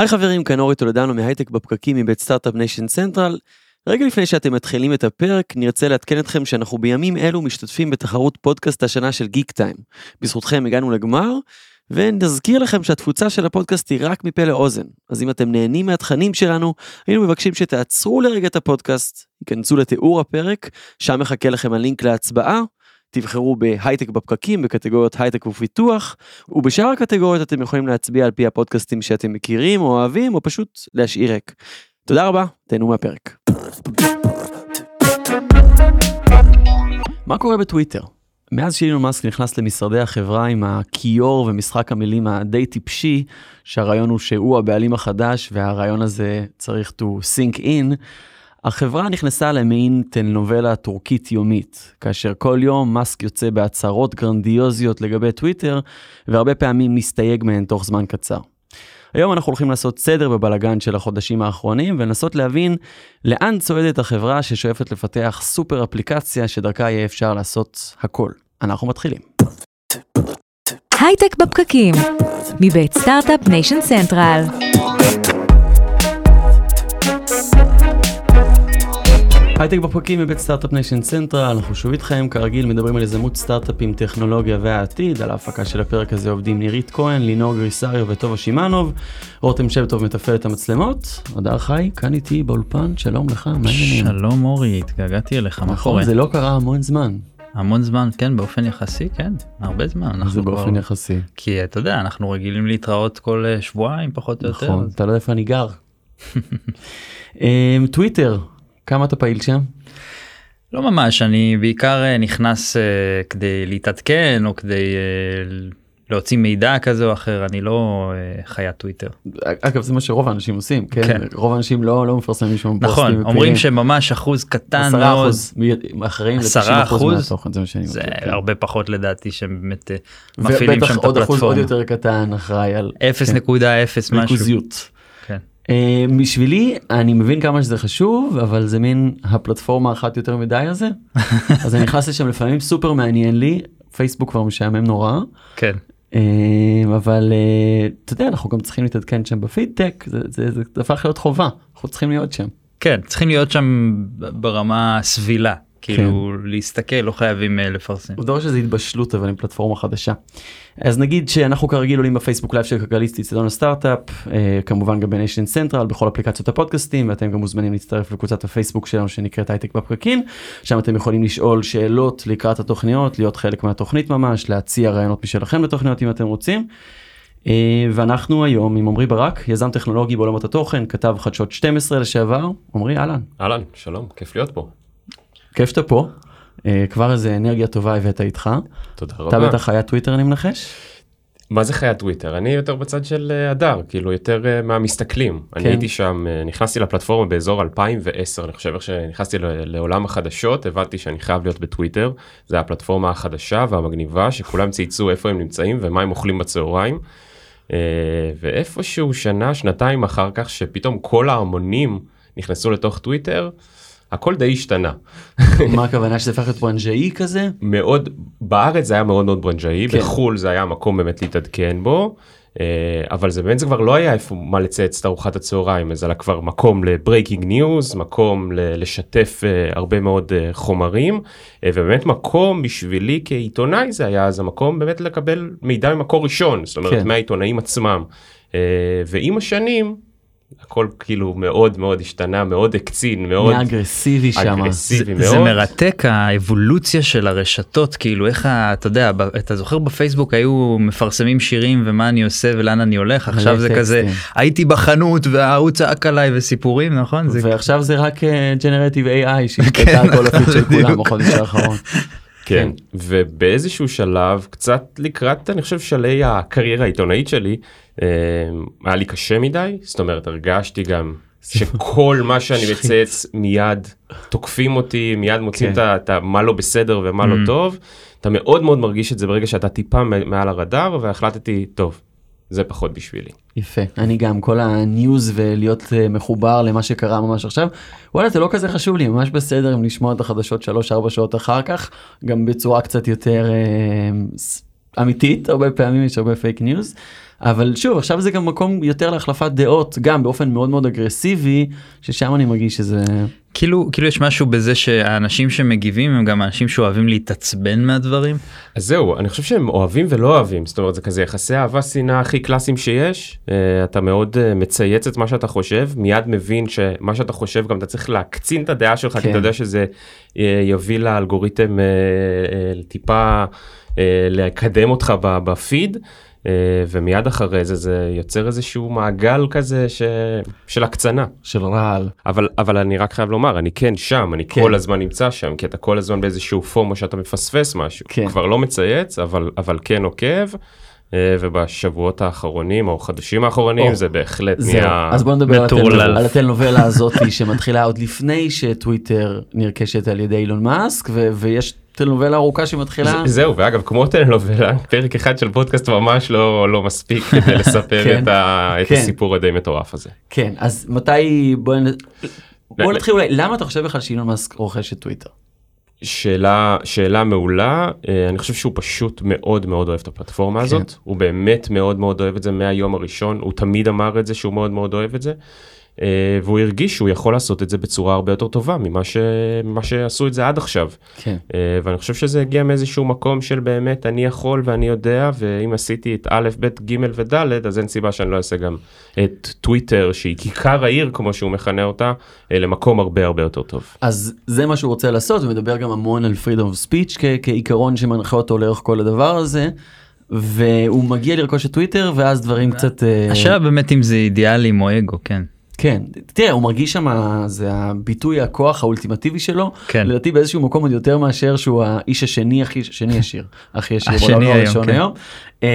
היי חברים, כאן אורי טולדנו מהייטק בפקקים מבית Start-Up Nation Central. רגע לפני שאתם מתחילים את הפרק, נרצה לעדכן אתכם שאנחנו בימים אלו משתתפים בתחרות פודקאסט השנה של Geektime. בזכותכם הגענו לגמר, ונזכיר לכם שהתפוצה של הפודקאסט היא רק מפה לאוזן. אז אם אתם נהנים מהתכנים שלנו, היינו מבקשים שתעצרו לרגע את הפודקאסט, תיכנסו לתיאור הפרק, שם מחכה לכם הלינק להצבעה, תבחרו בהייטק בפקקים בקטגוריות הייטק ופיתוח, ובשאר הקטגוריות אתם יכולים להצביע על פי הפודקאסטים שאתם מכירים או אוהבים, או פשוט להשאיר ריק. תודה רבה, תהנו מהפרק. מה קורה בטוויטר? מאז שאילון מאסק נכנס למשרדי החברה עם הכיור ומשחק המילים הדי טיפשי, שהרעיון הוא שהוא הבעלים החדש והרעיון הזה צריך to sink in, החברה נכנסה למעין טלנובלה טורקית יומית, כאשר כל יום מאסק יוצא בהצהרות גרנדיוזיות לגבי טוויטר, והרבה פעמים מסתייג מהן תוך זמן קצר. היום אנחנו הולכים לעשות סדר בבלגן של החודשים האחרונים ולנסות להבין לאן צועדת החברה ששואפת לפתח סופר אפליקציה שדרכה יהיה אפשר לעשות הכל. אנחנו מתחילים. הייטק בפקקים, מבית סטארט-אפ ניישן צנטרל. הייטק בפרקים מבית סטארט-אפ ניישן צנטרל, אנחנו שוב איתכם, כרגיל מדברים על יזמות סטארט-אפים, טכנולוגיה והעתיד, על ההפקה של הפרק הזה עובדים נירית כהן, לינור גריסריו וטובה שימאנוב, רותם שבטוב מתפעל את המצלמות, הדר חי, כאן איתי באולפן, שלום לך, מה העניינים? שלום אורי, התגעגעתי אליך, מה נכון, קורה? זה לא קרה המון זמן, המון זמן, כן, באופן יחסי, כן, הרבה זמן. אנחנו זה באופן כבר- יחסי. כי אתה יודע, אנחנו רגילים להתראות כל אה, שבועיים פחות או יותר. נכון, אתה לא יודע איפה אני גר. אמ, טוויטר, כמה אתה פעיל שם? לא ממש, אני בעיקר אה, נכנס אה, כדי להתעדכן או כדי אה, להוציא מידע כזה או אחר, אני לא אה, חיית טוויטר. אגב זה מה שרוב האנשים עושים, כן? כן. רוב האנשים לא לא מפרסמים שם פוסטים. נכון, ופעילים. אומרים שממש אחוז קטן עשרה מאוד, אחוז אחראים עשרה ל-90% אחוז? מהתוכן, זה מה שאני זה מכיר. כן. הרבה פחות לדעתי שהם באמת מפעילים ובטח שם את עוד אחוז עוד הפלטפורמה. יותר קטן אחראי על 0.0 משהו. ריכוזיות. אה, בשבילי אני מבין כמה שזה חשוב אבל זה מין הפלטפורמה אחת יותר מדי הזה אז אני נכנס לשם לפעמים סופר מעניין לי. פייסבוק כבר משעמם נורא. כן. אה, אבל אה, אתה יודע אנחנו גם צריכים להתעדכן שם בפידטק זה, זה, זה הפך להיות חובה. אנחנו צריכים להיות שם. כן צריכים להיות שם ברמה סבילה כאילו להסתכל לא חייבים אה, לפרסם. הוא דורש איזה התבשלות אבל עם פלטפורמה חדשה. אז נגיד שאנחנו כרגיל עולים בפייסבוק לייב של כלכליסט אצטדיון הסטארט-אפ אה, כמובן גם בניישן צנטרל בכל אפליקציות הפודקאסטים ואתם גם מוזמנים להצטרף לקבוצת הפייסבוק שלנו שנקראת הייטק בפרקים שם אתם יכולים לשאול שאלות לקראת התוכניות להיות חלק מהתוכנית ממש להציע רעיונות משלכם לתוכניות אם אתם רוצים. אה, ואנחנו היום עם עמרי ברק יזם טכנולוגי בעולמות התוכן כתב חדשות 12 לשעבר עמרי אהלן אהלן, שלום, כיף להיות פה. כיף שאתה פה. אה, כבר איזה אנרגיה טובה הבאת איתך. תודה אתה רבה. בטח חיית טוויטר אני מנחש? מה זה חיית טוויטר? אני יותר בצד של אה, הדר, כאילו יותר אה, מהמסתכלים. אני כן. הייתי שם, נכנסתי לפלטפורמה באזור 2010, אני חושב איך שנכנסתי לעולם החדשות, הבנתי שאני חייב להיות בטוויטר. זה הפלטפורמה החדשה והמגניבה, שכולם צייצו איפה הם נמצאים ומה הם אוכלים בצהריים. ואיפשהו שנה, שנתיים אחר כך, שפתאום כל ההמונים נכנסו לתוך טוויטר, הכל די השתנה. מה הכוונה שזה הפך להיות ברנז'אי כזה? מאוד בארץ זה היה מאוד מאוד ברנז'אי כן. בחו"ל זה היה מקום באמת להתעדכן בו. אה, אבל זה באמת זה כבר לא היה איפה מה לצייץ את ארוחת הצהריים אז היה כבר מקום ל breaking news מקום ל- לשתף אה, הרבה מאוד אה, חומרים ובאמת מקום בשבילי כעיתונאי זה היה אז המקום באמת לקבל מידע ממקור ראשון זאת אומרת כן. מהעיתונאים עצמם ועם השנים הכל כאילו מאוד מאוד השתנה מאוד הקצין מאוד אגרסיבי שם. אגרסיבי זה, זה. מרתק האבולוציה של הרשתות כאילו איך ה- אתה יודע ב- אתה זוכר בפייסבוק היו מפרסמים שירים ומה אני עושה ולאן אני הולך עכשיו זה כזה. הייתי בחנות וההוא צעק עליי וסיפורים נכון זה ועכשיו זה רק ג'נרטיב AI שהשתתה על כל הפיד של כולם. בחודש האחרון. כן, ובאיזשהו שלב, קצת לקראת, אני חושב, שלהי הקריירה העיתונאית שלי, היה לי קשה מדי, זאת אומרת, הרגשתי גם שכל מה שאני מצייץ מיד תוקפים אותי, מיד מוצאים כן. את מה לא בסדר ומה לא Mm. טוב, אתה מאוד מאוד מרגיש את זה ברגע שאתה טיפה מעל הרדאר, והחלטתי, טוב, זה פחות בשבילי. יפה אני גם כל הניוז ולהיות אה, מחובר למה שקרה ממש עכשיו וואלה זה לא כזה חשוב לי ממש בסדר אם לשמוע את החדשות 3-4 שעות אחר כך גם בצורה קצת יותר אה, ס- אמיתית הרבה פעמים יש הרבה fake news אבל שוב, עכשיו זה גם מקום יותר להחלפת דעות, גם באופן מאוד מאוד אגרסיבי, ששם אני מרגיש שזה... כאילו כאילו יש משהו בזה שהאנשים שמגיבים הם גם אנשים שאוהבים להתעצבן מהדברים. אז זהו, אני חושב שהם אוהבים ולא אוהבים, זאת אומרת זה כזה יחסי אהבה שנאה הכי קלאסיים שיש, uh, אתה מאוד uh, מצייץ את מה שאתה חושב, מיד מבין שמה שאתה חושב גם אתה צריך להקצין את הדעה שלך, כן. כי אתה יודע שזה uh, יביא לאלגוריתם uh, uh, טיפה uh, לקדם אותך בפיד. אה, ומיד אחרי זה זה יוצר איזשהו מעגל כזה ש... של הקצנה. של רעל. אבל, אבל אני רק חייב לומר, אני כן שם, אני כן. כל הזמן נמצא שם, כי אתה כל הזמן באיזשהו פומו שאתה מפספס משהו. כן. כבר לא מצייץ, אבל, אבל כן עוקב. אה, ובשבועות האחרונים או חודשים האחרונים זה בהחלט נהיה אז בוא נדבר על הטלנובלה הזאתי שמתחילה עוד לפני שטוויטר נרכשת על ידי אילון מאסק ויש טלנובלה ארוכה שמתחילה. זהו ואגב כמו טלנובלה פרק אחד של פודקאסט ממש לא לא מספיק כדי לספר כן, את, כן. הסיפור הדי מטורף הזה. כן אז מתי בוא נתחיל אולי למה אתה חושב בכלל שאילון מאסק רוכש את טוויטר. שאלה שאלה מעולה אה, אני חושב שהוא פשוט מאוד מאוד אוהב את הפלטפורמה כן. הזאת הוא באמת מאוד מאוד אוהב את זה מהיום הראשון הוא תמיד אמר את זה שהוא מאוד מאוד אוהב את זה. אה, והוא הרגיש שהוא יכול לעשות את זה בצורה הרבה יותר טובה ממה, ש... ממה שעשו את זה עד עכשיו. כן. אה, ואני חושב שזה הגיע מאיזשהו מקום של באמת אני יכול ואני יודע ואם עשיתי את א', ב', ג' וד' אז אין סיבה שאני לא אעשה גם את טוויטר שהיא כיכר העיר כמו שהוא מכנה אותה אה, למקום הרבה הרבה יותר טוב. אז זה מה שהוא רוצה לעשות ומדבר גם המון על freedom of speech כ- כעיקרון שמנחה אותו לאורך כל הדבר הזה. והוא מגיע לרכוש את טוויטר ואז דברים קצת השאלה באמת אם זה אידיאלי או אגו כן. כן, תראה, הוא מרגיש שם, זה הביטוי הכוח האולטימטיבי שלו, כן. לדעתי באיזשהו מקום עוד יותר מאשר שהוא האיש השני הכי, שני ישיר, הכי ישיר, השני היום, הראשון כן. היום. אמ,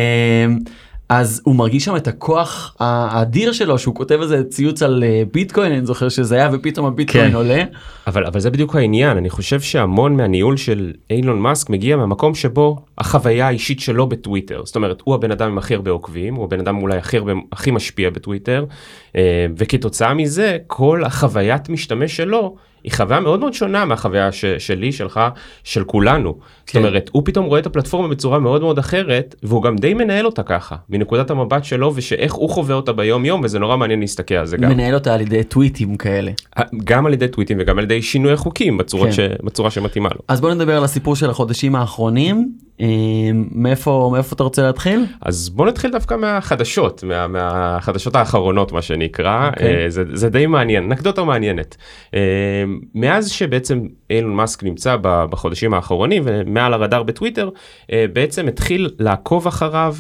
אז הוא מרגיש שם את הכוח האדיר שלו שהוא כותב איזה ציוץ על אה, ביטקוין אני זוכר שזה היה ופתאום הביטקוין כן. עולה. אבל אבל זה בדיוק העניין אני חושב שהמון מהניהול של אילון מאסק מגיע מהמקום שבו החוויה האישית שלו בטוויטר זאת אומרת הוא הבן אדם עם הכי הרבה עוקבים הוא הבן אדם אולי הכי הרבה הכי משפיע בטוויטר וכתוצאה מזה כל החוויית משתמש שלו. היא חוויה מאוד מאוד שונה מהחוויה ש, שלי, שלך, של כולנו. כן. זאת אומרת, הוא פתאום רואה את הפלטפורמה בצורה מאוד מאוד אחרת, והוא גם די מנהל אותה ככה, מנקודת המבט שלו ושאיך הוא חווה אותה ביום יום, וזה נורא מעניין להסתכל על זה גם. מנהל אותה על ידי טוויטים כאלה. גם על ידי טוויטים וגם על ידי שינוי החוקים בצורה, כן. ש, בצורה שמתאימה לו. אז בוא נדבר על הסיפור של החודשים האחרונים. אה, מאיפה מאיפה אתה רוצה להתחיל? אז בוא נתחיל דווקא מהחדשות מה, מהחדשות האחרונות מה שנקרא. okay. אוקיי. זה, זה די מעניין נקדוטה מעניינת. מאז שבעצם אילון מאסק נמצא בחודשים האחרונים ומעל הרדאר בטוויטר בעצם התחיל לעקוב אחריו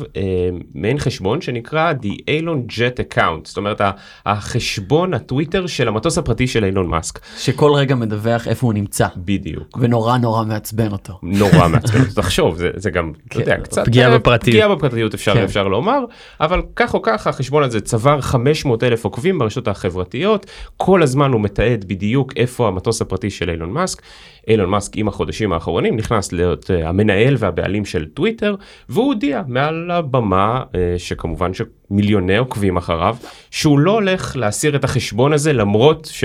מעין חשבון שנקרא The Elon Jet Account. זאת אומרת החשבון הטוויטר של המטוס הפרטי של אילון מאסק. שכל רגע מדווח איפה הוא נמצא. בדיוק. ונורא נורא מעצבן אותו. נורא מעצבן אותו. תחשוב זה, זה גם, אתה יודע, קצת פגיעה בפרטיות, פגיעה בפרטיות אפשר, כן. אפשר לומר, אבל כך או כך החשבון הזה צבר 500 אלף עוקבים ברשתות החברתיות, כל הזמן הוא מתעד בדיוק איפה המטוס הפרטי של אילון מאסק. אילון מאסק עם החודשים האחרונים נכנס להיות uh, המנהל והבעלים של טוויטר, והוא הודיע מעל הבמה, uh, שכמובן שמיליוני עוקבים אחריו, שהוא לא הולך להסיר את החשבון הזה למרות ש...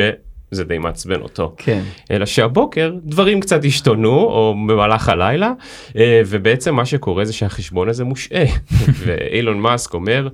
זה די מעצבן אותו. כן. אלא שהבוקר דברים קצת השתנו או במהלך הלילה אה, ובעצם מה שקורה זה שהחשבון הזה מושעה ואילון מאסק אומר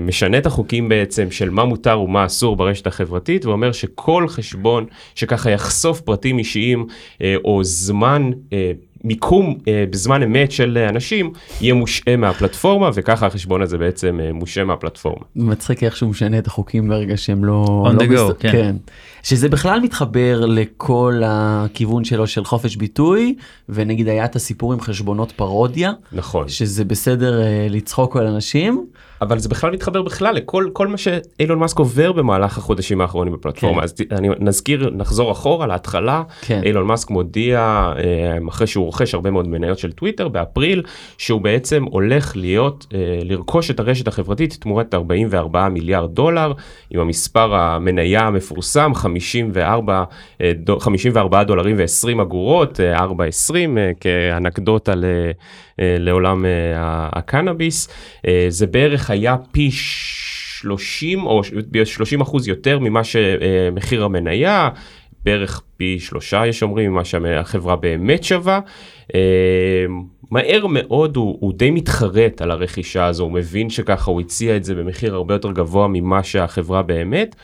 משנה את החוקים בעצם של מה מותר ומה אסור ברשת החברתית ואומר שכל חשבון שככה יחשוף פרטים אישיים אה, או זמן אה, מיקום אה, בזמן אמת של אנשים יהיה מושעה מהפלטפורמה וככה החשבון הזה בעצם אה, מושעה מהפלטפורמה. מצחיק איך שהוא משנה את החוקים ברגע שהם לא... on לא the go, מסת... כן. כן. שזה בכלל מתחבר לכל הכיוון שלו של חופש ביטוי ונגיד היה את הסיפור עם חשבונות פרודיה. נכון. שזה בסדר אה, לצחוק על אנשים. אבל זה בכלל מתחבר בכלל לכל כל מה שאילון מאסק עובר במהלך החודשים האחרונים בפלטפורמה כן. אז אני נזכיר נחזור אחורה להתחלה כן. אילון מאסק מודיע אה, אחרי שהוא רוכש הרבה מאוד מניות של טוויטר באפריל שהוא בעצם הולך להיות אה, לרכוש את הרשת החברתית תמורת 44 מיליארד דולר עם המספר המניה המפורסם 54 54 אה, דולרים ו-20 אגורות 4.20 כאנקדוטה לעולם הקנאביס זה בערך היה פי 30 או 30 אחוז יותר ממה שמחיר המניה. בערך פי שלושה יש אומרים ממה שהחברה באמת שווה. אה, מהר מאוד הוא, הוא די מתחרט על הרכישה הזו, הוא מבין שככה הוא הציע את זה במחיר הרבה יותר גבוה ממה שהחברה באמת.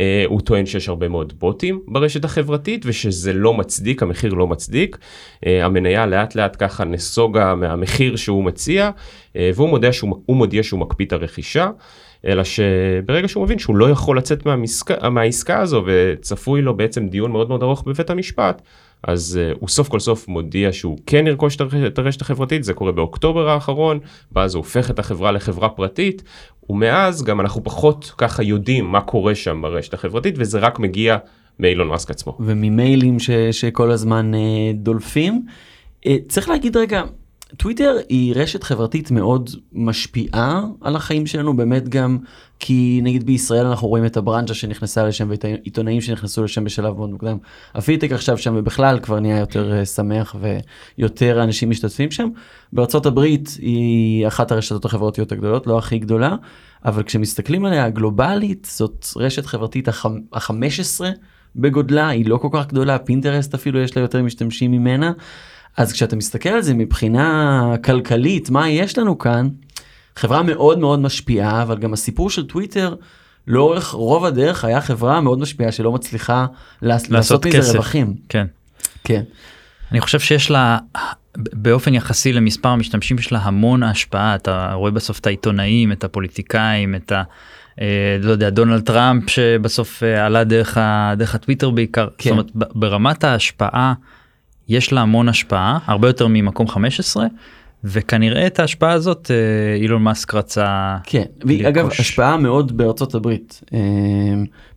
אה, הוא טוען שיש הרבה מאוד בוטים ברשת החברתית ושזה לא מצדיק, המחיר לא מצדיק. אה, המניה לאט לאט ככה נסוגה מהמחיר שהוא מציע והוא מודיע שהוא, מודיע שהוא מקפיא את הרכישה. אלא שברגע שהוא מבין שהוא לא יכול לצאת מהמסק... מהעסקה הזו וצפוי לו בעצם דיון מאוד מאוד ארוך בבית המשפט, אז uh, הוא סוף כל סוף מודיע שהוא כן ירכוש את הרשת החברתית, זה קורה באוקטובר האחרון, ואז הוא הופך את החברה לחברה פרטית, ומאז גם אנחנו פחות ככה יודעים מה קורה שם ברשת החברתית, וזה רק מגיע מאילון מאסק עצמו. וממיילים ש, שכל הזמן uh, דולפים. Uh, צריך להגיד רגע, טוויטר היא רשת חברתית מאוד משפיעה על החיים שלנו באמת גם כי נגיד בישראל אנחנו רואים את הברנצ'ה שנכנסה לשם ואת העיתונאים שנכנסו לשם בשלב מאוד מוקדם. הפידטק עכשיו שם ובכלל כבר נהיה יותר uh, שמח ויותר אנשים משתתפים שם. הברית היא אחת הרשתות החברתיות הגדולות לא הכי גדולה אבל כשמסתכלים עליה גלובלית זאת רשת חברתית ה-15 בגודלה היא לא כל כך גדולה פינטרסט אפילו יש לה יותר משתמשים ממנה. אז כשאתה מסתכל על זה מבחינה כלכלית, מה יש לנו כאן, חברה מאוד מאוד משפיעה, אבל גם הסיפור של טוויטר, לאורך רוב הדרך היה חברה מאוד משפיעה שלא מצליחה לעשות, לעשות מזה רווחים. כן. כן. אני חושב שיש לה, באופן יחסי למספר המשתמשים יש לה המון השפעה, אתה רואה בסוף את העיתונאים, את הפוליטיקאים, את ה... אה, לא יודע, דונלד טראמפ שבסוף אה, עלה דרך, ה, דרך הטוויטר בעיקר, כן. זאת אומרת ברמת ההשפעה יש לה המון השפעה, הרבה יותר ממקום 15, וכנראה את ההשפעה הזאת אה, אילון מאסק רצה כן והיא אגב השפעה מאוד בארצות הברית אה,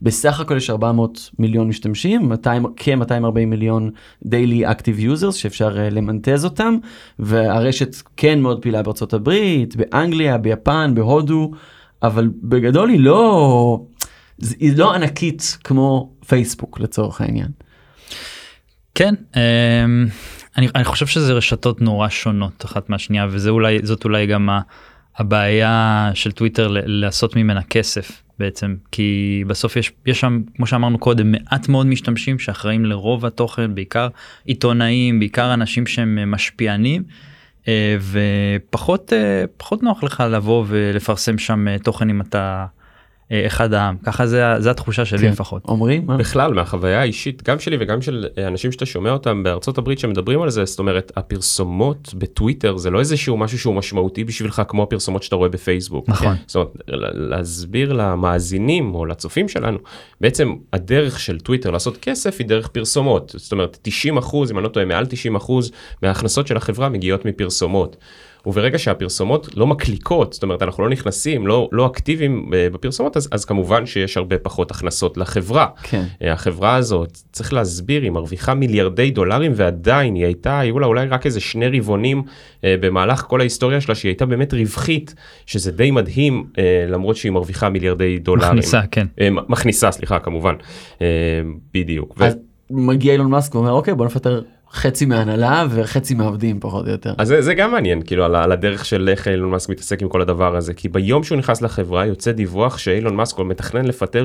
בסך הכל יש 400 מיליון משתמשים 200 כ-240 מיליון daily active users שאפשר אה, למנטז אותם והרשת כן מאוד פעילה בארצות הברית באנגליה ביפן בהודו אבל בגדול היא לא היא לא ענקית כמו פייסבוק לצורך העניין. כן אמ, אני, אני חושב שזה רשתות נורא שונות אחת מהשנייה וזה אולי זאת אולי גם הבעיה של טוויטר לעשות ממנה כסף בעצם כי בסוף יש יש שם כמו שאמרנו קודם מעט מאוד משתמשים שאחראים לרוב התוכן בעיקר עיתונאים בעיקר אנשים שהם משפיענים. אה, ופחות אה, פחות נוח לך לבוא ולפרסם שם אה, תוכן אם אתה אה, אחד העם ככה זה זה התחושה שלי כן. לפחות. אומרים בכלל מהחוויה האישית גם שלי וגם של אה, אנשים שאתה שומע אותם בארצות הברית שמדברים על זה זאת אומרת הפרסומות בטוויטר זה לא איזה שהוא משהו שהוא משמעותי בשבילך כמו הפרסומות שאתה רואה בפייסבוק. נכון. זאת אומרת להסביר למאזינים או לצופים שלנו בעצם הדרך של טוויטר לעשות כסף היא דרך פרסומות זאת אומרת 90 אחוז אם אני לא טועה מעל 90 אחוז מההכנסות של החברה מגיעות מפרסומות. וברגע שהפרסומות לא מקליקות, זאת אומרת אנחנו לא נכנסים, לא, לא אקטיביים אה, בפרסומות, אז, אז כמובן שיש הרבה פחות הכנסות לחברה. כן. אה, החברה הזאת, צריך להסביר, היא מרוויחה מיליארדי דולרים ועדיין היא הייתה, היו לה אולי רק איזה שני רבעונים אה, במהלך כל ההיסטוריה שלה, שהיא הייתה באמת רווחית, שזה די מדהים, אה, למרות שהיא מרוויחה מיליארדי דולרים. מכניסה, כן. אה, מכניסה, סליחה, כמובן, אה, בדיוק. אז ו... מגיע אילון מאסק ואומר, אוקיי, בוא נפטר חצי מהנהלה וחצי מהעובדים פחות או יותר. אז זה, זה גם מעניין כאילו על, על הדרך של איך אילון מאסק מתעסק עם כל הדבר הזה כי ביום שהוא נכנס לחברה יוצא דיווח שאילון מאסק מתכנן לפטר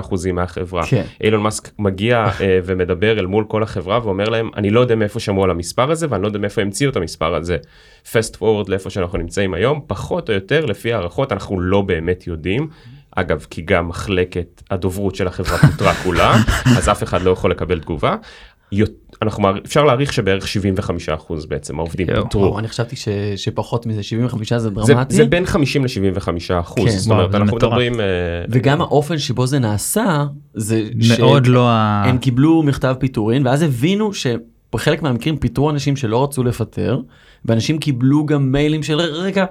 75% מהחברה. כן. אילון מאסק מגיע uh, ומדבר אל מול כל החברה ואומר להם אני לא יודע מאיפה שמעו על המספר הזה ואני לא יודע מאיפה המציאו את המספר הזה. fast forward לאיפה שאנחנו נמצאים היום פחות או יותר לפי הערכות אנחנו לא באמת יודעים. אגב כי גם מחלקת הדוברות של החברה פוטרה כולה אז אף אחד לא יכול לקבל תגובה אנחנו אפשר להעריך שבערך 75 אחוז בעצם העובדים פוטרו. אני חשבתי שפחות מזה 75 זה דרמטי. זה בין 50 ל-75 אחוז. כן. זאת אומרת אנחנו מדברים. אה, וגם האופן שבו זה נעשה זה מאוד לא הם קיבלו מכתב פיטורין ואז הבינו שבחלק מהמקרים פיטרו אנשים שלא רצו לפטר ואנשים קיבלו גם מיילים של רגע.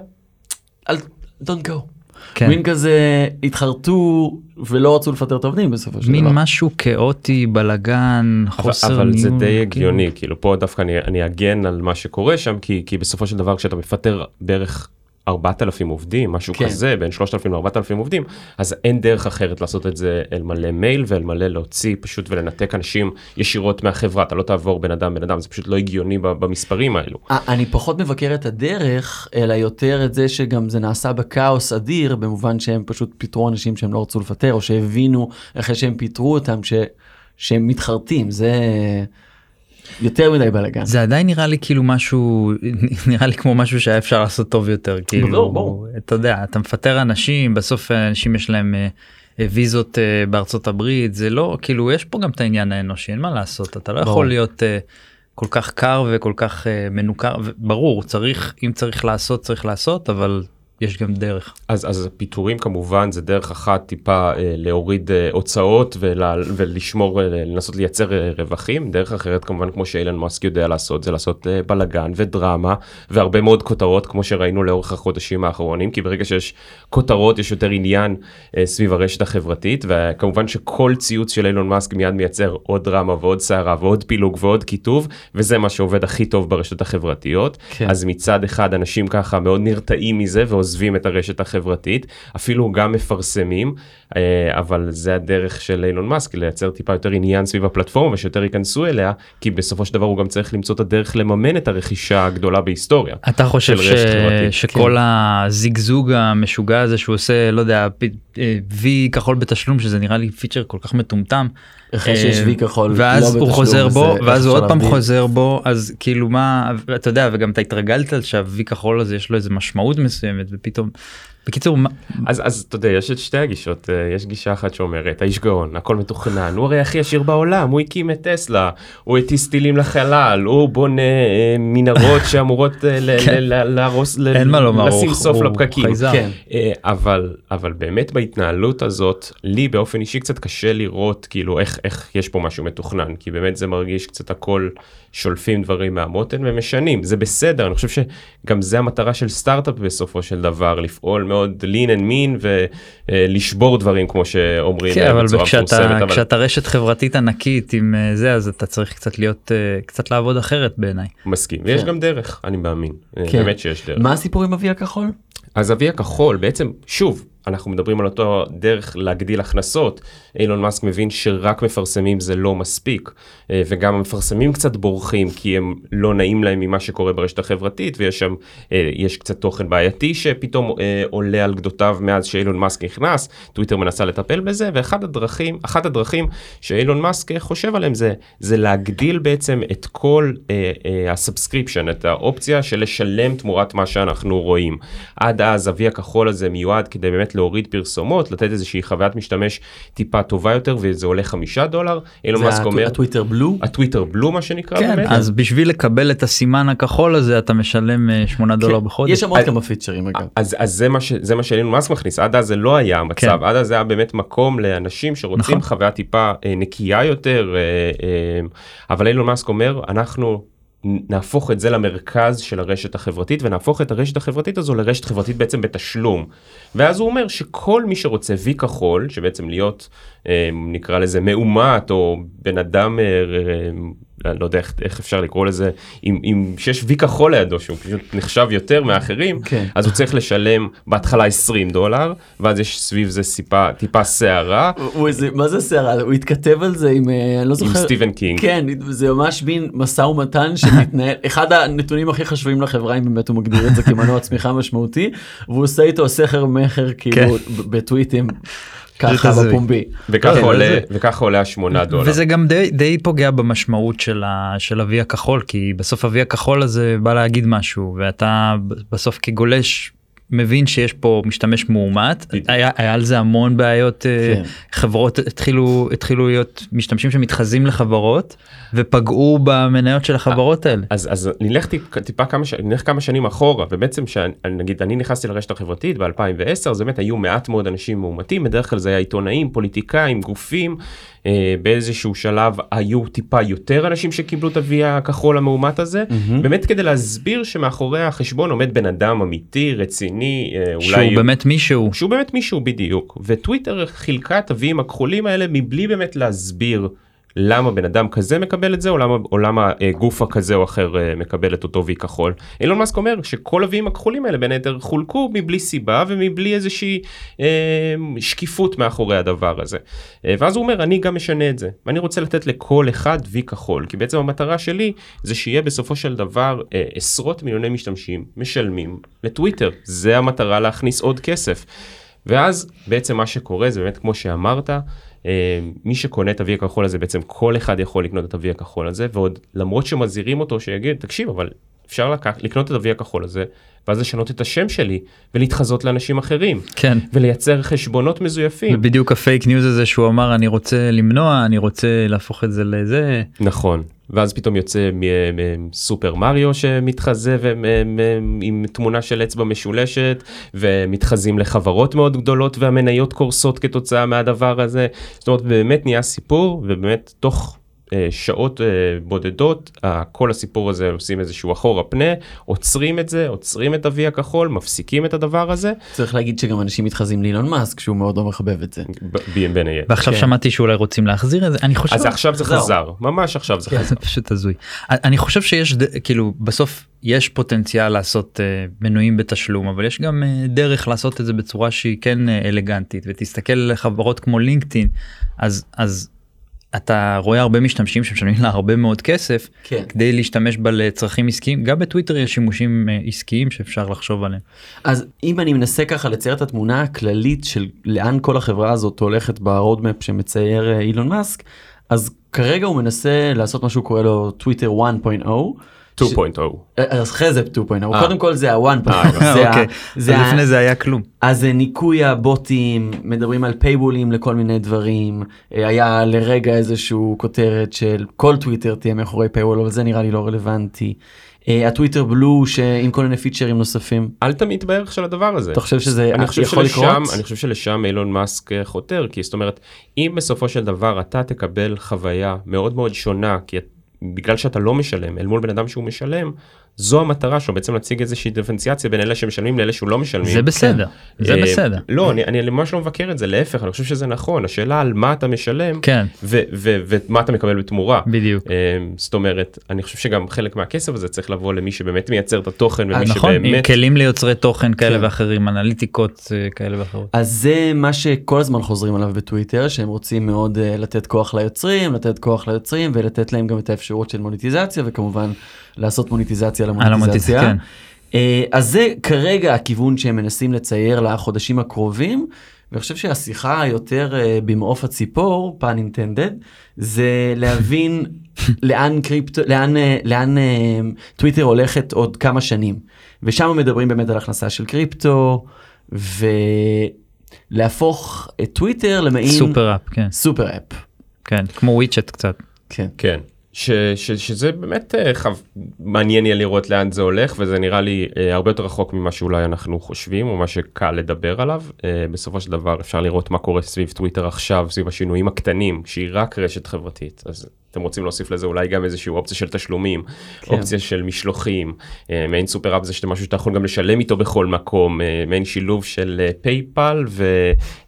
don't go. כן. מין כזה התחרטו ולא רצו לפטר את העובדים בסופו של דבר. מין משהו כאוטי בלאגן חוסר אבל, אבל זה די הגיוני כאילו. כאילו פה דווקא אני, אני אגן על מה שקורה שם כי כי בסופו של דבר כשאתה מפטר בערך 4,000 עובדים, משהו כן. כזה, בין 3,000 ל-4,000 עובדים, אז אין דרך אחרת לעשות את זה אל מלא מייל ואל מלא להוציא פשוט ולנתק אנשים ישירות מהחברה, אתה לא תעבור בן אדם בן אדם, זה פשוט לא הגיוני במספרים האלו. אני פחות מבקר את הדרך, אלא יותר את זה שגם זה נעשה בכאוס אדיר, במובן שהם פשוט פיטרו אנשים שהם לא רצו לפטר, או שהבינו אחרי שהם פיטרו אותם, ש... שהם מתחרטים, זה יותר מדי בלאגן. זה עדיין נראה לי כאילו משהו נראה לי כמו משהו שהיה אפשר לעשות טוב יותר כאילו ברור, ברור. אתה יודע אתה מפטר אנשים בסוף אנשים יש להם אה, אה, ויזות אה, בארצות הברית זה לא כאילו יש פה גם את העניין האנושי אין מה לעשות אתה לא ברור. יכול להיות אה, כל כך קר וכל כך אה, מנוכר ברור צריך אם צריך לעשות צריך לעשות אבל יש גם דרך. אז, אז פיטורים כמובן זה דרך אחת טיפה אה, להוריד אה, הוצאות ולה, ולשמור, אה, לנסות לייצר אה, רווחים. דרך אחרת כמובן כמו שאילן מאסק יודע לעשות זה לעשות אה, בלאגן ודרמה והרבה מאוד כותרות כמו שראינו לאורך החודשים האחרונים כי ברגע שיש כותרות יש יותר עניין אה, סביב הרשת החברתית וכמובן שכל ציוץ של אילון מאסק מיד מייצר עוד דרמה ועוד סערה ועוד פילוג ועוד קיטוב וזה מה שעובד הכי טוב ברשתות החברתיות. כן. אז מצד אחד אנשים ככה מאוד נרתעים מזה ועוזבים את הרשת החברתית, אפילו גם מפרסמים, אבל זה הדרך של אילון מאסק לייצר טיפה יותר עניין סביב הפלטפורמה ושיותר ייכנסו אליה, כי בסופו של דבר הוא גם צריך למצוא את הדרך לממן את הרכישה הגדולה בהיסטוריה. אתה חושב ש... שכל הזיגזוג המשוגע הזה שהוא עושה לא יודע פ- אה, וי כחול בתשלום שזה נראה לי פיצ'ר כל כך מטומטם. אחרי שיש אה, וי כחול, ואז לא הוא חוזר בו ואז הוא עוד פעם? חוזר בו אז כאילו מה אתה יודע וגם אתה התרגלת שהוי כחול הזה יש לו איזה משמעות מסוימת ופתאום. בקיצור מה- אז אז אתה יודע יש את שתי הגישות אה, יש גישה אחת שאומרת האיש גאון הכל מתוכנן הוא הרי הכי עשיר בעולם הוא הקים את טסלה הוא הטיס טילים לחלל הוא בונה מנהרות שאמורות ל-. ל- ל- להרוס ל- אין מה לומר לשים סוף לפקקים. כן. אה, אבל אבל באמת בהתנהלות הזאת לי באופן אישי קצת קשה לראות כאילו איך איך יש פה משהו מתוכנן כי באמת זה מרגיש קצת הכל שולפים דברים מהמותן ומשנים זה בסדר אני חושב שגם זה המטרה של סטארט-אפ בסופו של דבר לפעול מאוד lean and mean ולשבור דברים כמו שאומרים כן אבל כשאתה אבל כשאתה רשת חברתית ענקית עם אה, זה אז אתה צריך קצת להיות אה, קצת לעבוד אחרת בעיניי. מסכים ויש כן. גם דרך אני מאמין אה, כן. באמת שיש דרך. מה הסיפור עם אבי הכחול? אז אבי הכחול בעצם שוב אנחנו מדברים על אותו דרך להגדיל הכנסות. אילון מאסק מבין שרק מפרסמים זה לא מספיק אה, וגם המפרסמים קצת בורחים כי הם לא נעים להם ממה שקורה ברשת החברתית ויש שם אה, יש קצת תוכן בעייתי שפתאום אה, עולה על גדותיו מאז שאילון מאסק נכנס. טוויטר מנסה לטפל בזה ואחת הדרכים אחת הדרכים שאילון מאסק חושב עליהם זה זה להגדיל בעצם את כל ה subscription את האופציה של לשלם תמורת מה שאנחנו רואים. עד אז הווי הכחול הזה מיועד כדי באמת להוריד פרסומות לתת איזושהי חוויית משתמש טיפה טובה יותר וזה עולה חמישה דולר אילון זה מאסק אומר הטוויטר בלו? הטוויטר בלו מה שנקרא כן, באמת. אז בשביל לקבל את הסימן הכחול הזה אתה משלם אה, 8 דולר בחודש. יש שם עוד כמה פיצ'רים אגב. אז, אז זה מה ש- זה מה שאילון מאסק מכניס עד אז זה לא היה המצב כן. עד אז זה היה באמת מקום לאנשים שרוצים נכון. חוויה טיפה אה, נקייה יותר אה, אבל אילון מאסק אומר אנחנו נהפוך את זה למרכז של הרשת החברתית ונהפוך את הרשת החברתית הזו לרשת חברתית בעצם בתשלום. ואז הוא אומר שכל מי שרוצה וי כחול שבעצם להיות אה, נקרא לזה מאומת או בן אדם אה, אה, לא יודע איך, איך אפשר לקרוא לזה אם, אם שיש וי כחול לידו שהוא פשוט נחשב יותר מאחרים כן. אז הוא צריך לשלם בהתחלה 20 דולר ואז יש סביב זה סיפה טיפה סערה הוא- איזה, מה זה סערה? הוא התכתב על זה עם, אה, אני לא עם זוכר. סטיבן קינג. כן, זה ממש מין משא ומתן שמתנהל, אחד הנתונים הכי חשובים לחברה אם באמת הוא מגדיר את זה כמנוע צמיחה משמעותי, והוא עושה איתו סכר מכר כאילו כן. בטוויטים ככה. בפומבי. וככה כן, עולה זה- וככה עולה השמונה דולר. וזה גם די, די פוגע במשמעות של, ה, של אבי הכחול כי בסוף אבי הכחול הזה בא להגיד משהו ואתה בסוף כגולש מבין שיש פה משתמש מאומת. היה, היה על זה המון בעיות אה, כן. חברות התחילו התחילו להיות משתמשים שמתחזים לחברות ופגעו במניות של החברות האלה. אז אז נלך טיפ, טיפה כמה ש... נלך כמה שנים אחורה ובעצם שנגיד אני נכנסתי לרשת החברתית ב2010 אז באמת היו מעט מאוד אנשים מאומתים בדרך כלל זה היה עיתונאים פוליטיקאים גופים אה, באיזשהו שלב היו טיפה יותר אנשים שקיבלו את הוי הכחול המאומת הזה באמת כדי להסביר שמאחורי החשבון עומד בן אדם אמיתי רציני אה, אולי שהוא באמת מישהו. שהוא באמת מישהו בדיוק וטוויטר חילקה את הוויים הכחולים האלה מבלי באמת להסביר למה בן אדם כזה מקבל את זה או למה, או למה אה, גוף הכזה או אחר אה, מקבל את אותו וי כחול. אילון מאסק אומר שכל הוויים הכחולים האלה בין היתר חולקו מבלי סיבה ומבלי איזושהי אה, שקיפות מאחורי הדבר הזה. אה, ואז הוא אומר אני גם משנה את זה ואני רוצה לתת לכל אחד וי כחול כי בעצם המטרה שלי זה שיהיה בסופו של דבר אה, עשרות מיליוני משתמשים משלמים לטוויטר זה המטרה להכניס עוד כסף. ואז בעצם מה שקורה זה באמת כמו שאמרת, מי שקונה את ה-V הכחול הזה בעצם כל אחד יכול לקנות את ה-V הכחול הזה ועוד למרות שמזהירים אותו שיגיד תקשיב אבל אפשר לקח, לקנות את ה-V הכחול הזה ואז לשנות את השם שלי ולהתחזות לאנשים אחרים כן. ולייצר חשבונות מזויפים. ובדיוק ה fake news הזה שהוא אמר אני רוצה למנוע אני רוצה להפוך את זה לזה נכון ואז פתאום יוצא סופר מריו שמתחזה עם תמונה של אצבע משולשת ומתחזים לחברות מאוד גדולות והמניות קורסות כתוצאה מהדבר הזה. זאת אומרת באמת נהיה סיפור ובאמת תוך שעות אה, בודדות אה, כל הסיפור הזה עושים איזשהו אחורה פנה עוצרים את זה עוצרים את ה-V הכחול מפסיקים את הדבר הזה צריך להגיד שגם אנשים מתחזים לאילון מאסק שהוא מאוד לא מחבב את זה. בין היתר. ועכשיו כן. שמעתי שאולי רוצים להחזיר את זה אני חושב אז עכשיו זה חזר. ממש עכשיו זה חזר. זה פשוט הזוי. אני חושב שיש כאילו בסוף יש פוטנציאל לעשות אה, מנויים בתשלום אבל יש גם אה, דרך לעשות את זה בצורה שהיא כן אה, אלגנטית ותסתכל על חברות כמו לינקדאין אז אז אתה רואה הרבה משתמשים שמשלמים לה הרבה מאוד כסף כן. כדי להשתמש בה לצרכים עסקיים גם בטוויטר יש שימושים אה, עסקיים שאפשר לחשוב עליהם. אז אם אני מנסה ככה לצייר את התמונה הכללית של לאן כל החברה הזאת הולכת ב roadmap שמצייר אה, אילון מאסק, אז כרגע הוא מנסה לעשות מה שהוא קורא לו טוויטר 1.0. 2.0. אז אחרי זה 2.0, אה. קודם כל זה ה-1.0, אה, זה ה- אוקיי. אז לפני זה היה כלום. אז זה ניקוי הבוטים, מדברים על paywall ים לכל מיני דברים, אה, היה לרגע איזשהו כותרת של כל טוויטר תהיה מאחורי paywall, אבל זה נראה לי לא רלוונטי. אה, ה Twitter Blue שעם כל מיני פיצ'רים נוספים, אל תמיד בערך של הדבר הזה. אתה חושב שזה אני חושב יכול לקרות? אני חושב שלשם אילון מאסק אה, חותר, כי זאת אומרת, אם בסופו של דבר אתה תקבל חוויה מאוד מאוד שונה, כי בגלל שאתה לא משלם, אל מול בן אדם שהוא משלם, זו המטרה שלו, בעצם להציג איזושהי דיפרנציאציה בין אלה שמשלמים לאלה שהוא לא משלמים. זה בסדר. זה אה, בסדר. לא, אני, אני ממש לא מבקר את זה, להפך, אני חושב שזה נכון, השאלה על מה אתה משלם, כן ו- ו- ומה אתה מקבל בתמורה. בדיוק. אה, זאת אומרת, אני חושב שגם חלק מהכסף הזה צריך לבוא למי שבאמת מייצר את התוכן, ומי נכון עם שבאמת... כלים ליוצרי תוכן כאלה כן. ואחרים אנליטיקות אה, כאלה ואחרות. אז זה מה שכל הזמן חוזרים עליו בטוויטר, שהם רוצים מאוד uh, לתת כוח ליוצרים, לתת כוח ליוצרים ולתת להם גם את האפשרות של מוניטיזציה, וכמובן לעשות מוניטיזציה על. המוניטיזציה, כן. אה, אז זה כרגע הכיוון שהם מנסים לצייר לחודשים הקרובים. ואני חושב שהשיחה היותר אה, במעוף הציפור, pun intended, זה להבין לאן קריפטו, לאן, אה, לאן טוויטר הולכת עוד כמה שנים. ושם מדברים באמת על הכנסה של קריפטו, ולהפוך את טוויטר למעין סופר אפ כן סופר אפ. כן כמו WeChat קצת. כן. כן. ש, ש, שזה באמת אה, חו... מעניין יהיה לראות לאן זה הולך וזה נראה לי אה, הרבה יותר רחוק ממה שאולי אנחנו חושבים או מה שקל לדבר עליו. אה, בסופו של דבר אפשר לראות מה קורה סביב טוויטר עכשיו סביב השינויים הקטנים שהיא רק רשת חברתית אז אתם רוצים להוסיף לזה אולי גם איזושהי אופציה של תשלומים כן. אופציה של משלוחים אה, מעין super app זה שאתה משהו שאתה יכול גם לשלם איתו בכל מקום אה, מעין שילוב של אה, פייפל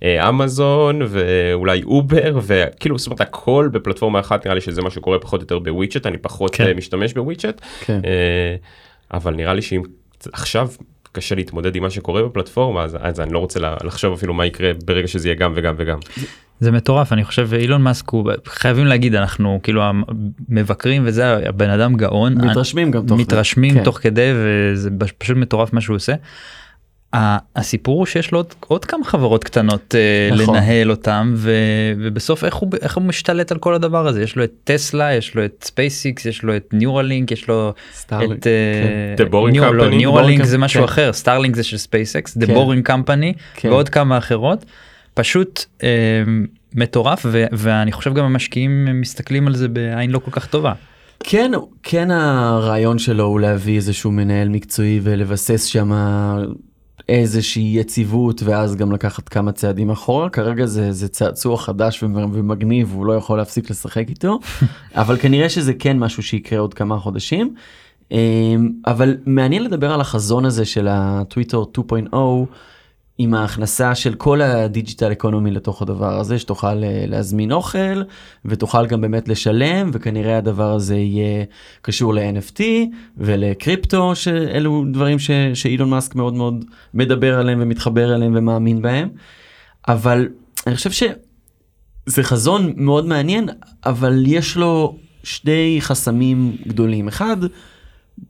ואמזון ואולי אובר וכאילו זאת אומרת הכל בפלטפורמה אחת נראה לי שזה מה שקורה פחות או יותר ב WeChat אני פחות כן. אה, משתמש ב WeChat כן. אה, אבל נראה לי שאם עכשיו קשה להתמודד עם מה שקורה בפלטפורמה אז, אז אני לא רוצה לחשוב אפילו מה יקרה ברגע שזה יהיה גם וגם וגם. זה מטורף אני חושב אילון מאסק הוא חייבים להגיד אנחנו כאילו המבקרים וזה הבן אדם גאון מתרשמים גם תוך. מתרשמים כן. תוך כדי וזה פשוט מטורף מה שהוא עושה. הסיפור הוא שיש לו עוד, עוד כמה חברות קטנות אה, נכון. לנהל אותם ו, ובסוף איך הוא איך הוא משתלט על כל הדבר הזה יש לו את טסלה יש לו את ספייסיקס יש לו את ניורלינק יש לו סטארלינק, את אה, The Boring ניור- לא, Company. ניורלינק זה משהו כן. אחר סטארלינק זה של ספייסקס The כן. Boring Company כן. ועוד כמה אחרות פשוט אה, מטורף ו, ואני חושב גם המשקיעים מסתכלים על זה בעין לא כל כך טובה. כן, כן הרעיון שלו הוא להביא איזשהו מנהל מקצועי ולבסס שם איזושהי יציבות ואז גם לקחת כמה צעדים אחורה. כרגע זה, זה צעצוע חדש ומ- ומגניב, הוא לא יכול להפסיק לשחק איתו, אבל כנראה שזה כן משהו שיקרה עוד כמה חודשים. אמ, אבל מעניין לדבר על החזון הזה של הטוויטר 2.0 עם ההכנסה של כל ה digital economy לתוך הדבר הזה, שתוכל אה, להזמין אוכל ותוכל גם באמת לשלם, וכנראה הדבר הזה יהיה קשור ל-NFT ולקריפטו, שאלו דברים ש- שאילון מאסק מאוד מאוד מדבר עליהם ומתחבר אליהם ומאמין בהם. אבל אני חושב שזה חזון מאוד מעניין, אבל יש לו שני חסמים גדולים. אחד,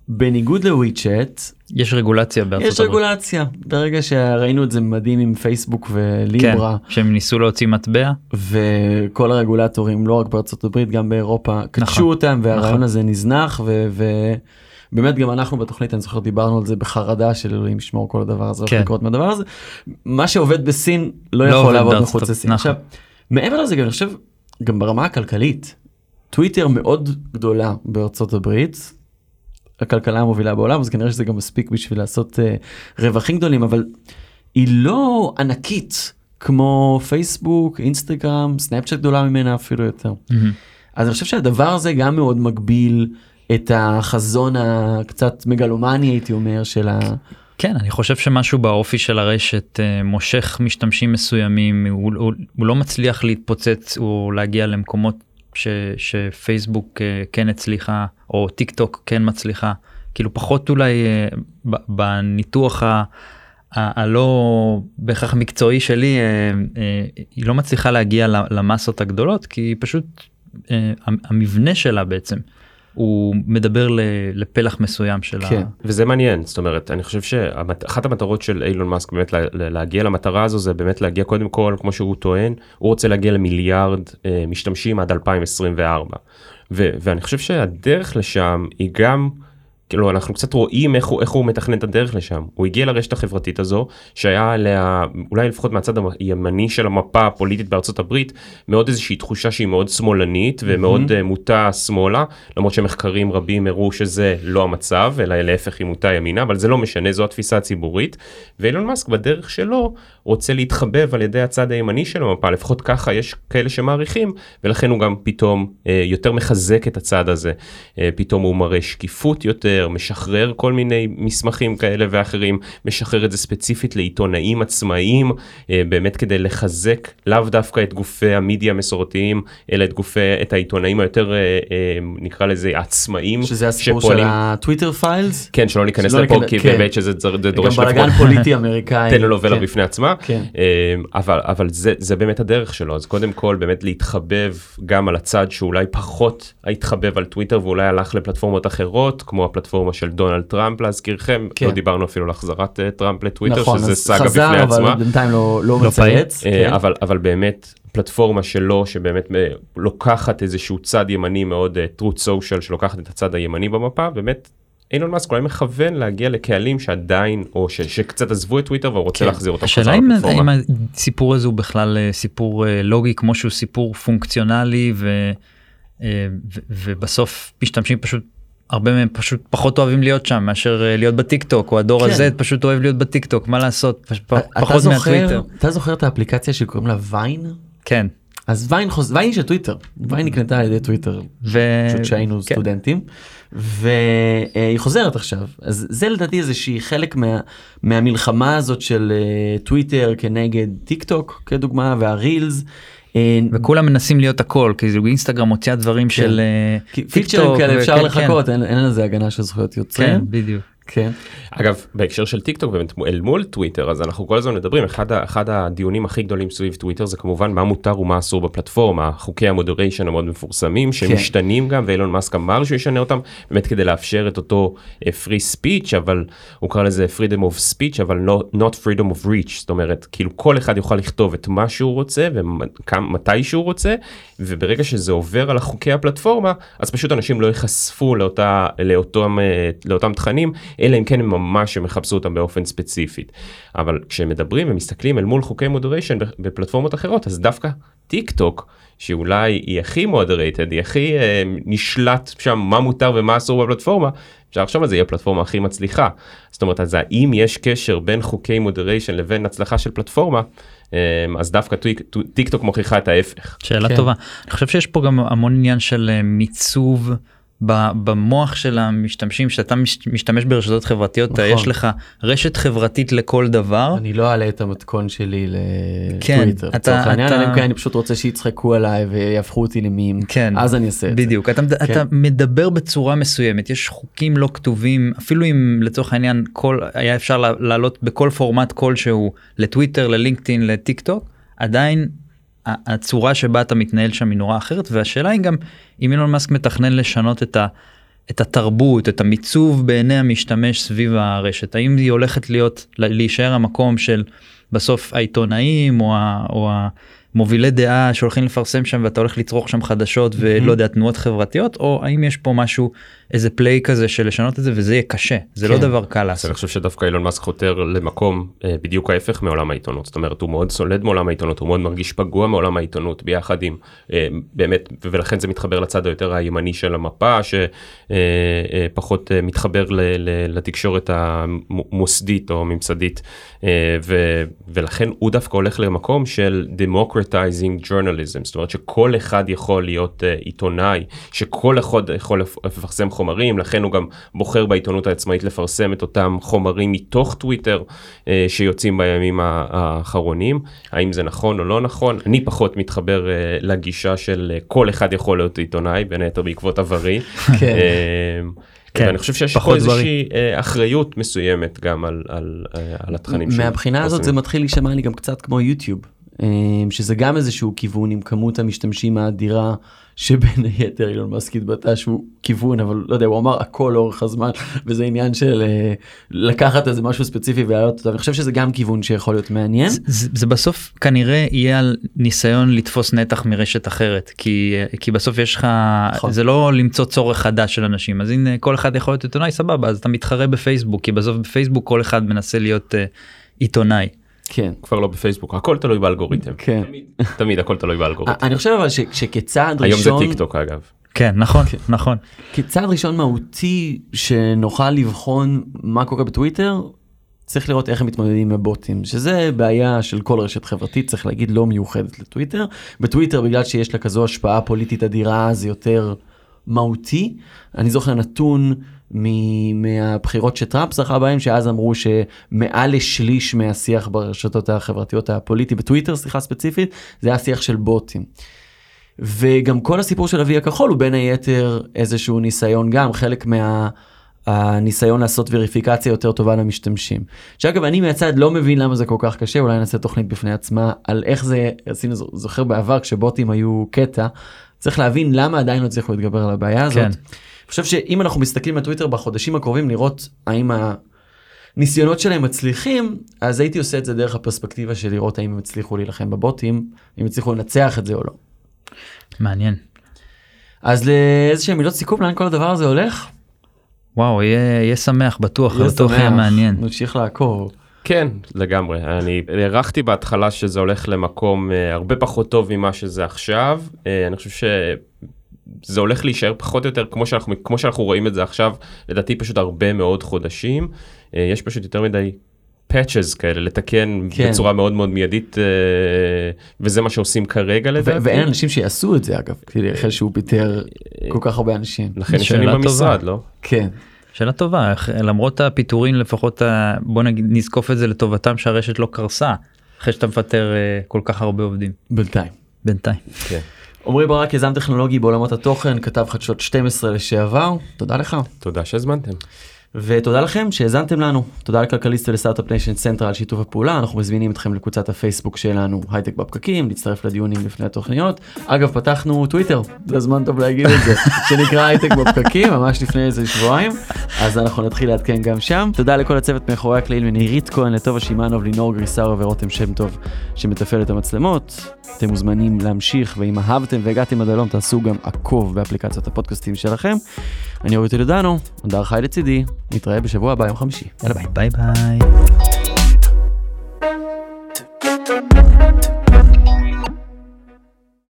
בניגוד לוויצ'אט, יש רגולציה בארצות יש הברית. רגולציה. ברגע שראינו את זה מדהים עם פייסבוק כן, וליברה, שהם ניסו להוציא מטבע. וכל הרגולטורים, לא רק בארצות הברית, גם באירופה, קדשו אותם, והרעיון נכון. הזה נזנח, ובאמת גם אנחנו בתוכנית, אני זוכר, דיברנו על זה בחרדה של אלוהים ישמור כל הדבר הזה, כן. לקרות מהדבר הזה. מה שעובד בסין לא לא יכול לעבוד מחוץ לסין. נכון. עכשיו, מעבר לזה, גם אני חושב, גם ברמה הכלכלית, טוויטר מאוד גדולה בארצות הברית, הכלכלה המובילה בעולם, אז כנראה שזה גם מספיק בשביל לעשות uh, רווחים גדולים, אבל היא לא ענקית כמו פייסבוק, אינסטגרם, סנאפצ'אט גדולה ממנה אפילו יותר. מהמם. אז אני חושב שהדבר הזה גם מאוד מגביל את החזון הקצת מגלומני הייתי אומר של ה... כן, אני חושב שמשהו באופי של הרשת אה, מושך משתמשים מסוימים, הוא, הוא, הוא לא מצליח להתפוצץ או להגיע למקומות ש, שפייסבוק אה, כן הצליחה, או טיק טוק כן מצליחה, כאילו פחות אולי אה, בניתוח ה... הלא בהכרח מקצועי שלי אה, היא לא מצליחה להגיע למסות הגדולות כי היא פשוט המבנה שלה בעצם הוא מדבר ל- לפלח מסוים של כן. ה... וזה מעניין זאת אומרת אני חושב שאחת המטרות של אילון מאסק באמת לה- להגיע למטרה הזו זה באמת להגיע קודם כל כמו שהוא טוען הוא רוצה להגיע למיליארד אה, משתמשים עד 2024 ו- ואני חושב שהדרך לשם היא גם. כאילו אנחנו קצת רואים איך הוא, איך הוא מתכנן את הדרך לשם. הוא הגיע לרשת החברתית הזו, שהיה עליה, אולי לפחות מהצד הימני של המפה הפוליטית בארצות הברית, מאוד איזושהי תחושה שהיא מאוד שמאלנית ומאוד uh, מוטה שמאלה, למרות שמחקרים רבים הראו שזה לא המצב, אלא להפך היא מוטה ימינה, אבל זה לא משנה, זו התפיסה הציבורית. ואילון מאסק בדרך שלו רוצה להתחבב על ידי הצד הימני של המפה, לפחות ככה יש כאלה שמעריכים, ולכן הוא גם פתאום uh, יותר מחזק את הצד הזה. Uh, פתאום הוא מראה שקיפות יותר. משחרר כל מיני מסמכים כאלה ואחרים, משחרר את זה ספציפית לעיתונאים עצמאיים, אה, באמת כדי לחזק לאו דווקא את גופי המידיה המסורתיים, אלא את גופי, את העיתונאים היותר, אה, אה, נקרא לזה עצמאים. שזה הסיפור שפועלים- של הטוויטר פיילס. כן, שלא ניכנס לפה, כי כן. באמת שזה זה גם דורש בלאגן פוליטי אמריקאי. תן לו ולא כן. בפני עצמה, כן. אה, אבל, אבל זה, זה באמת הדרך שלו, אז קודם כל באמת להתחבב גם על הצד שאולי פחות התחבב על טוויטר ואולי הלך לפלטפורמות אחרות, כמו הפלטפורמה של דונלד טראמפ להזכירכם, כן. לא דיברנו אפילו על החזרת אה, טראמפ לטוויטר, נכון, שזה אז סאגה חזר, בפני אבל עצמה. בינתיים לא לא לא מצייץ. אה, כן. אבל אבל באמת פלטפורמה שלו שבאמת אה, לוקחת איזשהו צד ימני מאוד אה, Truth Social שלוקחת את הצד הימני במפה באמת. אילון מאסק אולי מכוון להגיע לקהלים שעדיין או ש, שקצת עזבו את טוויטר והוא רוצה כן. להחזיר אותם השאלה חזרה אם. אם הסיפור הזה הוא בכלל אה, סיפור אה, לוגי כמו שהוא סיפור פונקציונלי ו, אה, ו, ובסוף משתמשים פשוט הרבה מהם פשוט פחות אוהבים להיות שם מאשר להיות בטיק טוק או הדור כן. הזה פשוט אוהב להיות בטיק טוק מה לעשות פש- פ- פחות זוכר- מהטוויטר. אתה זוכר את האפליקציה שקוראים לה Vine? כן. אז Vine חוז... Vine של טוויטר. Vine נקנתה על ידי טוויטר ו... פשוט שהיינו כן. סטודנטים והיא חוזרת עכשיו אז זה לדעתי איזה שהיא חלק מה, מהמלחמה הזאת של אה, טוויטר כנגד טיק טוק כדוגמה והרילס. אה, וכולם מנסים להיות הכל כי אינסטגרם מוציאה דברים של אה, פיצ'רים כאלה אפשר וכן, לחכות אין, אין לזה הגנה של זכויות כן, יוצרים. כן בדיוק. כן. אגב בהקשר של טיק טוק באמת אל מול טוויטר אז אנחנו כל הזמן מדברים אחד, אחד הדיונים הכי גדולים סביב טוויטר זה כמובן מה מותר ומה אסור בפלטפורמה חוקי ה moderation המאוד מפורסמים שמשתנים גם ואילון מאסק אמר שהוא ישנה אותם באמת כדי לאפשר את אותו אה, free speech אבל הוא קרא לזה freedom of speech אבל not, not freedom of reach זאת אומרת כאילו כל אחד יוכל לכתוב את מה שהוא רוצה ומתי שהוא רוצה וברגע שזה עובר על החוקי הפלטפורמה אז פשוט אנשים לא ייחשפו לאותה לאותם אה, לאותם תכנים אלא אם כן הם ממש הם יחפשו אותם באופן ספציפית. אבל כשמדברים ומסתכלים אל מול חוקי מודריישן בפלטפורמות אחרות אז דווקא טיק טוק שאולי היא הכי moderated היא הכי אה, נשלט שם מה מותר ומה אסור בפלטפורמה אפשר לחשוב על זה היא הפלטפורמה הכי מצליחה. זאת אומרת אז האם יש קשר בין חוקי moderation לבין הצלחה של פלטפורמה אה, אז דווקא טיק, טיק טוק מוכיחה את ההפך. שאלה כן. טובה. אני חושב שיש פה גם המון עניין של אה, מיצוב במוח של המשתמשים שאתה מש- משתמש ברשתות חברתיות אתה- נכון. יש לך רשת חברתית לכל דבר. אני לא אעלה את המתכון שלי כן, לטוויטר. אתה- לצורך העניין, אתה- אם כן אני פשוט רוצה שיצחקו עליי ויהפכו אותי למים. כן. אז אני אעשה את זה. בדיוק אתה, כן. אתה מדבר בצורה מסוימת יש חוקים לא כתובים אפילו אם לצורך העניין כל היה אפשר לעלות בכל פורמט כלשהו לטוויטר ללינקדאין לטיק טוק עדיין הצורה שבה אתה מתנהל שם היא נורא אחרת והשאלה היא גם אם אילון מאסק מתכנן לשנות את, ה, את התרבות, את המיצוב בעיני המשתמש סביב הרשת. האם היא הולכת להיות, להישאר המקום של בסוף העיתונאים או, ה, או המובילי דעה שהולכים לפרסם שם ואתה הולך לצרוך שם חדשות ולא יודע, תנועות חברתיות, או האם יש פה משהו, איזה פליי כזה של לשנות את זה וזה יהיה קשה, זה לא כן. דבר קל לעשות. אני חושב שדווקא אילון מאסק חותר למקום אה, בדיוק ההפך מעולם העיתונות זאת אומרת הוא מאוד סולד מעולם העיתונות הוא מאוד מרגיש פגוע מעולם העיתונות ביחד עם אה, באמת ולכן זה מתחבר לצד היותר הימני של המפה שפחות מתחבר ל, ל, לתקשורת המוסדית או הממסדית אה, ו, ולכן הוא דווקא הולך למקום של democratizing journalism זאת אומרת שכל אחד יכול להיות אה, עיתונאי שכל אחד יכול לפ- לפרסם חומרים לכן הוא גם בוחר בעיתונות העצמאית לפרסם את אותם חומרים מתוך טוויטר אה, שיוצאים בימים האחרונים האם זה נכון או לא נכון אני פחות מתחבר אה, לגישה של אה, כל אחד יכול להיות עיתונאי בין היתר בעקבות עברי. כן. אה, כן, ואני חושב שיש פה איזושהי אה, אחריות מסוימת גם על, על, אה, על התכנים מהבחינה הזאת זה. מתחיל להישמע לי גם קצת כמו יוטיוב, אה, שזה גם איזשהו כיוון עם כמות המשתמשים האדירה, שבין היתר אילון מאסק התבטא שהוא כיוון, אבל לא יודע, הוא אמר הכל לאורך הזמן, וזה עניין של אה, לקחת איזה משהו ספציפי ולהעלות אותו, אני חושב שזה גם כיוון שיכול להיות מעניין. זה, זה זה בסוף כנראה יהיה על ניסיון לתפוס נתח מרשת אחרת כי כי בסוף יש לך נכון. זה לא למצוא צורך חדש של אנשים אז הנה כל אחד יכול להיות עיתונאי סבבה אז אתה מתחרה בפייסבוק כי בסוף בפייסבוק כל אחד מנסה להיות uh, עיתונאי. כן. כבר לא בפייסבוק הכל תלוי באלגוריתם כן. תמיד הכל תלוי באלגוריתם אני חושב אבל ש- שכצעד היום זה ראשון, טיק טוק אגב כן נכון נכון כצעד ראשון מהותי שנוכל לבחון מה קורה בטוויטר, צריך לראות איך הם מתמודדים עם הבוטים, שזה בעיה של כל רשת חברתית, צריך להגיד, לא מיוחדת לטוויטר. בטוויטר, בגלל שיש לה כזו השפעה פוליטית אדירה, זה יותר מהותי. אני זוכר נתון מהבחירות שטראמפ זכה בהם, שאז אמרו שמעל לשליש מהשיח ברשתות החברתיות הפוליטי, בטוויטר, סליחה ספציפית, זה היה שיח של בוטים. וגם כל הסיפור של אבי הכחול הוא בין היתר איזשהו ניסיון גם חלק מה... הניסיון לעשות וריפיקציה יותר טובה למשתמשים. שאגב אני מהצד לא מבין למה זה כל כך קשה אולי נעשה תוכנית בפני עצמה על איך זה עשינו זוכר בעבר כשבוטים היו קטע צריך להבין למה עדיין לא הצליחו להתגבר על הבעיה הזאת. כן. אני חושב שאם אנחנו מסתכלים על טוויטר בחודשים הקרובים לראות האם הניסיונות שלהם מצליחים אז הייתי עושה את זה דרך הפרספקטיבה של לראות האם הם הצליחו להילחם בבוטים אם הצליחו לנצח את זה או לא. מעניין. אז לאיזה שהם מילות סיכום לאן כל הדבר הזה הולך? וואו יהיה, יהיה שמח בטוח יהיה בטוח יהיה שמח. מעניין. נמשיך לעקוב. כן לגמרי אני הערכתי בהתחלה שזה הולך למקום אה, הרבה פחות טוב ממה שזה עכשיו אה, אני חושב שזה הולך להישאר פחות או יותר כמו שאנחנו כמו שאנחנו רואים את זה עכשיו לדעתי פשוט הרבה מאוד חודשים אה, יש פשוט יותר מדי. patches כאלה לתקן כן. בצורה מאוד מאוד מיידית אה, וזה מה שעושים כרגע לדעתי. ואין אנשים שיעשו את זה אגב, כאילו אחרי שהוא פיטר כל כך הרבה אנשים. לכן ישנים שאלה במשרד טובה. לא? כן. שאלה טובה למרות הפיטורים לפחות ה- בוא נגיד נזקוף את זה לטובתם שהרשת לא קרסה אחרי שאתה מפטר אה, כל כך הרבה עובדים בינתיים. בינתיים. כן. עמרי ברק יזם טכנולוגי בעולמות התוכן, כתב חדשות 12 לשעבר, תודה לך. תודה שהזמנתם. ותודה לכם שהאזנתם לנו. תודה לכלכליסט ול Start-Up Nation Central על שיתוף הפעולה, אנחנו מזמינים אתכם לקבוצת הפייסבוק שלנו, הייטק בפקקים, להצטרף לדיונים לפני התוכניות. אגב, פתחנו טוויטר, זה זמן טוב להגיד את זה, שנקרא הייטק בפקקים, ממש לפני איזה שבועיים, אז אנחנו נתחיל לעדכן גם שם. תודה לכל הצוות מאחורי הקלעים, לנירית כהן, לטובה שמענוב, לינור גריסרו ורותם שם טוב, שמתפעל את המצלמות. אתם מוזמנים להמשיך, ואם אהבתם והגעתם עד הלום, תעשו גם עקוב באפליקציות הפודקאסטים שלכם. אני אורי טולדנו, הדר חי לצידי, נתראה בשבוע הבא, יום חמישי. יאללה ביי. ביי ביי.